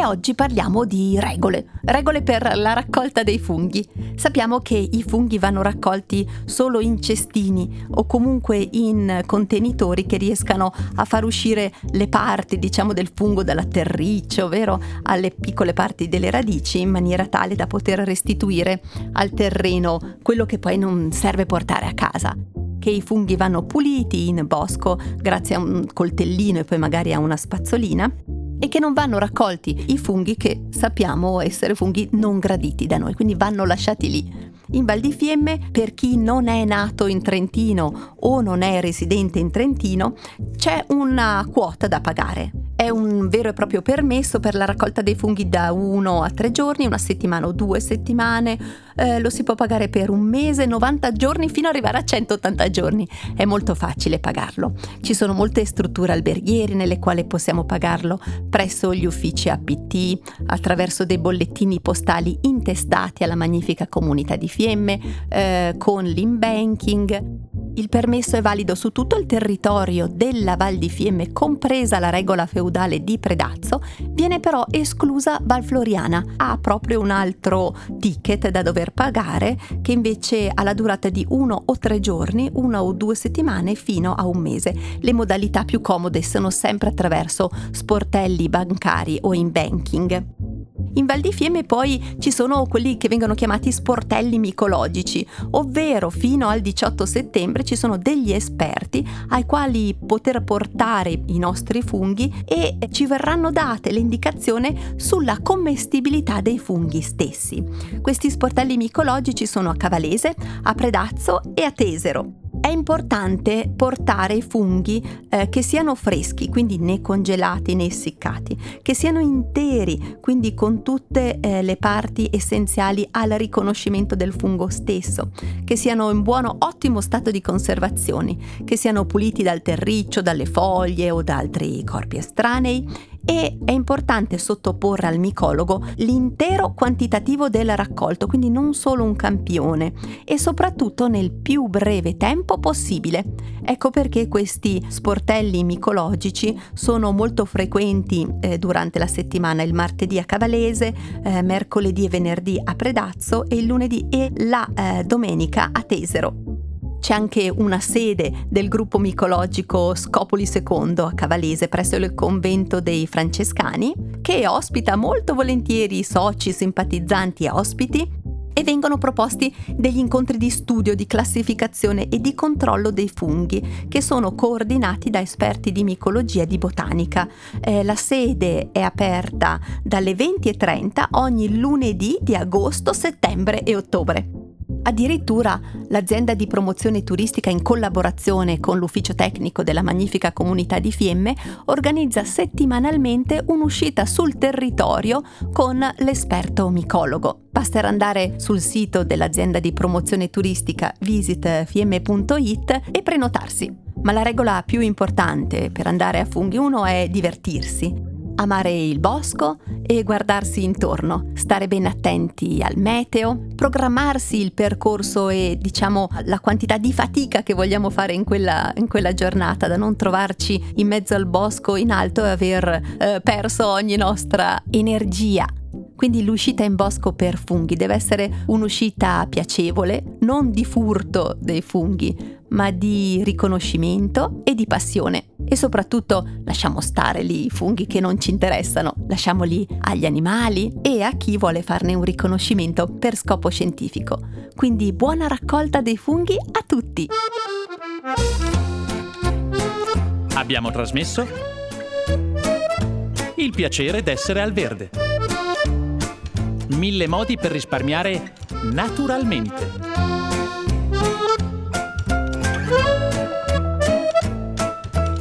e oggi parliamo di regole, regole per la raccolta dei funghi. Sappiamo che i funghi vanno raccolti solo in cestini o comunque in contenitori che riescano a far uscire le parti, diciamo, del fungo dall'atterriccio, ovvero alle piccole parti delle radici, in maniera tale da poter restituire al terreno quello che poi non serve portare a casa che i funghi vanno puliti in bosco grazie a un coltellino e poi magari a una spazzolina e che non vanno raccolti i funghi che sappiamo essere funghi non graditi da noi, quindi vanno lasciati lì. In Val di Fiemme, per chi non è nato in Trentino o non è residente in Trentino, c'è una quota da pagare. È un vero e proprio permesso per la raccolta dei funghi da uno a tre giorni, una settimana o due settimane. Eh, lo si può pagare per un mese, 90 giorni fino ad arrivare a 180 giorni. È molto facile pagarlo. Ci sono molte strutture alberghiere nelle quali possiamo pagarlo presso gli uffici APT, attraverso dei bollettini postali intestati alla magnifica comunità di Fiemme eh, con l'inbanking. Il permesso è valido su tutto il territorio della Val di Fiemme, compresa la regola feudale di Predazzo, viene però esclusa Val Floriana. Ha proprio un altro ticket da dover pagare che invece ha la durata di uno o tre giorni, una o due settimane fino a un mese. Le modalità più comode sono sempre attraverso sportelli bancari o in banking. In Val di Fiemme poi ci sono quelli che vengono chiamati sportelli micologici, ovvero fino al 18 settembre ci sono degli esperti ai quali poter portare i nostri funghi e ci verranno date le indicazioni sulla commestibilità dei funghi stessi. Questi sportelli micologici sono a Cavalese, a Predazzo e a Tesero. È importante portare i funghi eh, che siano freschi, quindi né congelati né essiccati, che siano interi, quindi con tutte eh, le parti essenziali al riconoscimento del fungo stesso, che siano in buono ottimo stato di conservazione, che siano puliti dal terriccio, dalle foglie o da altri corpi estranei e è importante sottoporre al micologo l'intero quantitativo del raccolto, quindi non solo un campione e soprattutto nel più breve tempo possibile. Ecco perché questi sportelli micologici sono molto frequenti eh, durante la settimana, il martedì a Cavalese, eh, mercoledì e venerdì a Predazzo e il lunedì e la eh, domenica a Tesero. C'è anche una sede del gruppo micologico Scopoli II a Cavalese presso il convento dei francescani che ospita molto volentieri i soci, simpatizzanti e ospiti e vengono proposti degli incontri di studio, di classificazione e di controllo dei funghi che sono coordinati da esperti di micologia e di botanica. Eh, la sede è aperta dalle 20.30 ogni lunedì di agosto, settembre e ottobre. Addirittura l'azienda di promozione turistica in collaborazione con l'ufficio tecnico della magnifica comunità di Fiemme organizza settimanalmente un'uscita sul territorio con l'esperto micologo. Basterà andare sul sito dell'azienda di promozione turistica visitfiemme.it e prenotarsi. Ma la regola più importante per andare a Funghi 1 è divertirsi amare il bosco e guardarsi intorno, stare ben attenti al meteo, programmarsi il percorso e diciamo la quantità di fatica che vogliamo fare in quella, in quella giornata, da non trovarci in mezzo al bosco in alto e aver eh, perso ogni nostra energia. Quindi l'uscita in bosco per funghi deve essere un'uscita piacevole, non di furto dei funghi, ma di riconoscimento e di passione. E soprattutto lasciamo stare lì i funghi che non ci interessano, lasciamoli agli animali e a chi vuole farne un riconoscimento per scopo scientifico. Quindi buona raccolta dei funghi a tutti! Abbiamo trasmesso il piacere d'essere al verde. Mille modi per risparmiare naturalmente.